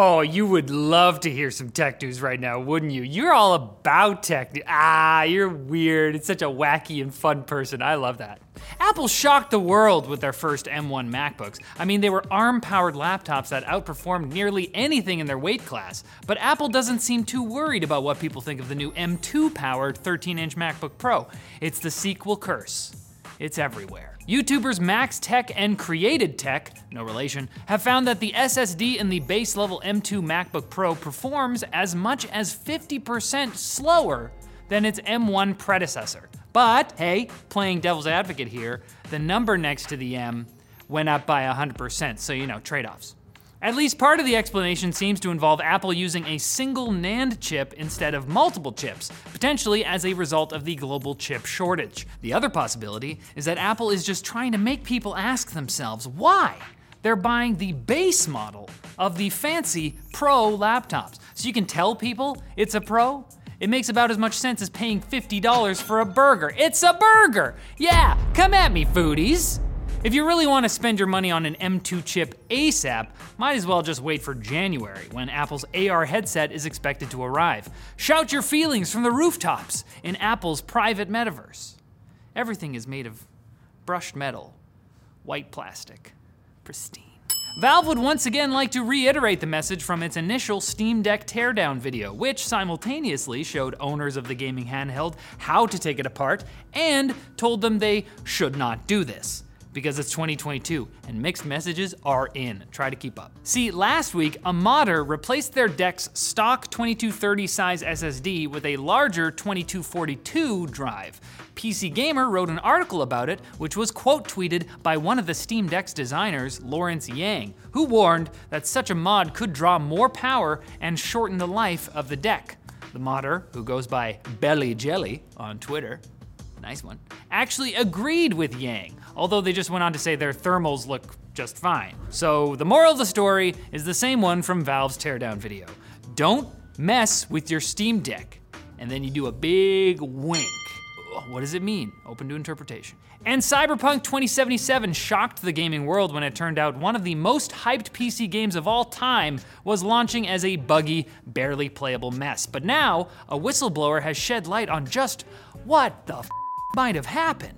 Oh, you would love to hear some tech news right now, wouldn't you? You're all about tech. Ah, you're weird. It's such a wacky and fun person. I love that. Apple shocked the world with their first M1 MacBooks. I mean, they were ARM powered laptops that outperformed nearly anything in their weight class. But Apple doesn't seem too worried about what people think of the new M2 powered 13 inch MacBook Pro. It's the sequel curse, it's everywhere. YouTubers Max Tech and Created Tech, no relation, have found that the SSD in the base level M2 MacBook Pro performs as much as 50% slower than its M1 predecessor. But hey, playing devil's advocate here, the number next to the M went up by 100%, so you know, trade offs. At least part of the explanation seems to involve Apple using a single NAND chip instead of multiple chips, potentially as a result of the global chip shortage. The other possibility is that Apple is just trying to make people ask themselves why they're buying the base model of the fancy Pro laptops. So you can tell people it's a Pro. It makes about as much sense as paying $50 for a burger. It's a burger! Yeah, come at me, foodies! If you really want to spend your money on an M2 chip ASAP, might as well just wait for January when Apple's AR headset is expected to arrive. Shout your feelings from the rooftops in Apple's private metaverse. Everything is made of brushed metal, white plastic, pristine. Valve would once again like to reiterate the message from its initial Steam Deck teardown video, which simultaneously showed owners of the gaming handheld how to take it apart and told them they should not do this because it's 2022 and mixed messages are in. Try to keep up. See, last week, a modder replaced their deck's stock 2230 size SSD with a larger 2242 drive. PC Gamer wrote an article about it, which was quote tweeted by one of the Steam Deck's designers, Lawrence Yang, who warned that such a mod could draw more power and shorten the life of the deck. The modder, who goes by Belly Jelly on Twitter, nice one, actually agreed with Yang, although they just went on to say their thermals look just fine. So the moral of the story is the same one from Valve's teardown video. Don't mess with your Steam Deck. And then you do a big wink. What does it mean? Open to interpretation. And Cyberpunk 2077 shocked the gaming world when it turned out one of the most hyped PC games of all time was launching as a buggy, barely playable mess. But now, a whistleblower has shed light on just what the might have happened.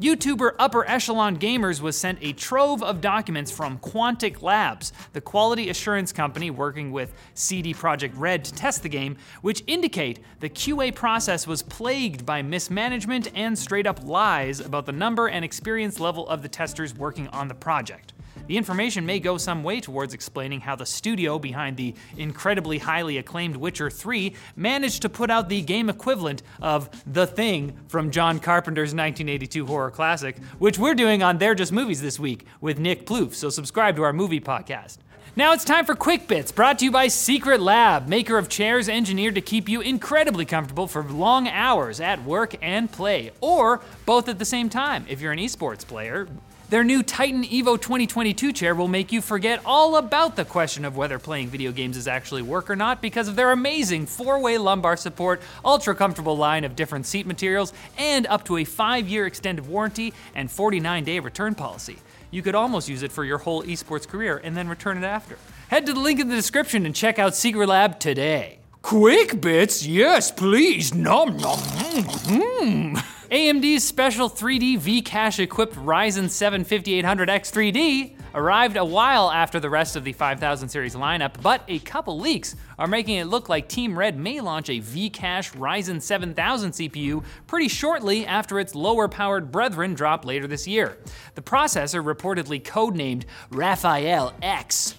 YouTuber Upper Echelon Gamers was sent a trove of documents from Quantic Labs, the quality assurance company working with CD Projekt Red to test the game, which indicate the QA process was plagued by mismanagement and straight up lies about the number and experience level of the testers working on the project. The information may go some way towards explaining how the studio behind the incredibly highly acclaimed Witcher 3 managed to put out the game equivalent of The Thing from John Carpenter's 1982 horror classic, which we're doing on They're Just Movies this week with Nick Plouffe, so subscribe to our movie podcast. Now it's time for Quick Bits, brought to you by Secret Lab, maker of chairs engineered to keep you incredibly comfortable for long hours at work and play, or both at the same time if you're an esports player. Their new Titan Evo 2022 chair will make you forget all about the question of whether playing video games is actually work or not because of their amazing four way lumbar support, ultra comfortable line of different seat materials, and up to a five year extended warranty and 49 day return policy. You could almost use it for your whole esports career and then return it after. Head to the link in the description and check out Secret Lab today. Quick bits, yes, please. Nom nom. Mm. AMD's special 3D V-Cache equipped Ryzen 7 5800X 3D arrived a while after the rest of the 5000 series lineup, but a couple leaks are making it look like Team Red may launch a V-Cache Ryzen 7000 CPU pretty shortly after its lower powered brethren drop later this year. The processor, reportedly codenamed Raphael X,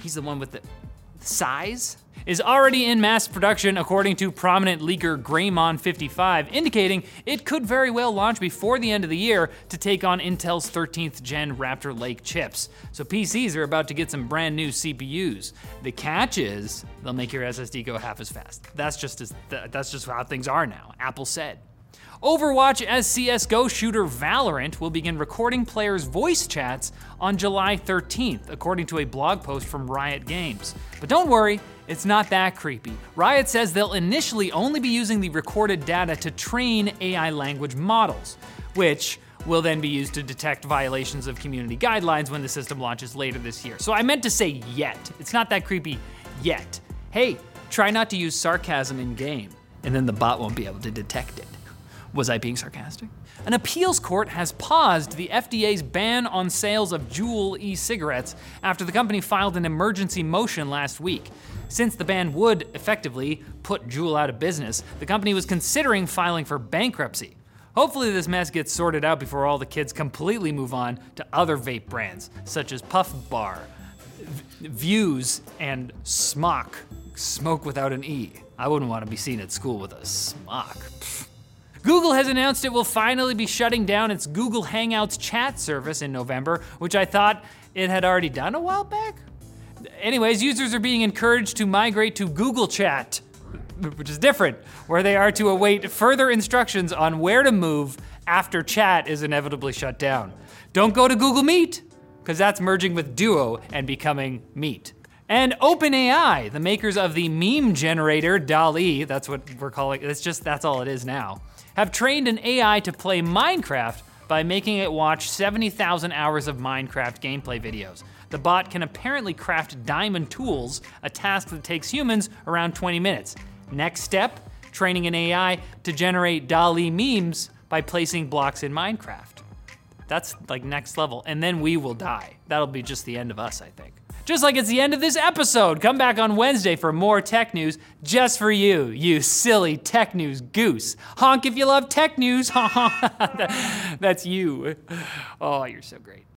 he's the one with the size is already in mass production according to prominent leaker Greymon55, indicating it could very well launch before the end of the year to take on Intel's 13th gen Raptor Lake chips. So PCs are about to get some brand new CPUs. The catch is they'll make your SSD go half as fast. That's just as, that's just how things are now. Apple said. Overwatch as CSGO shooter Valorant will begin recording players' voice chats on July 13th, according to a blog post from Riot Games. But don't worry, it's not that creepy. Riot says they'll initially only be using the recorded data to train AI language models, which will then be used to detect violations of community guidelines when the system launches later this year. So I meant to say yet. It's not that creepy yet. Hey, try not to use sarcasm in game, and then the bot won't be able to detect it. Was I being sarcastic? An appeals court has paused the FDA's ban on sales of Juul e cigarettes after the company filed an emergency motion last week. Since the ban would effectively put Juul out of business, the company was considering filing for bankruptcy. Hopefully, this mess gets sorted out before all the kids completely move on to other vape brands, such as Puff Bar, v- Vuse, and Smok. Smoke without an E. I wouldn't want to be seen at school with a smock. Pfft. Google has announced it will finally be shutting down its Google Hangouts chat service in November, which I thought it had already done a while back. Anyways, users are being encouraged to migrate to Google Chat which is different, where they are to await further instructions on where to move after chat is inevitably shut down. Don't go to Google Meet, because that's merging with Duo and becoming Meet. And OpenAI, the makers of the meme generator DALL-E, that's what we're calling it, it's just that's all it is now, have trained an AI to play Minecraft by making it watch 70,000 hours of Minecraft gameplay videos. The bot can apparently craft diamond tools, a task that takes humans around 20 minutes. Next step, training an AI to generate DALL-E memes by placing blocks in Minecraft. That's like next level. And then we will die. That'll be just the end of us, I think. Just like it's the end of this episode. Come back on Wednesday for more tech news just for you, you silly tech news goose. Honk if you love tech news. Ha ha ha That's you. Oh, you're so great.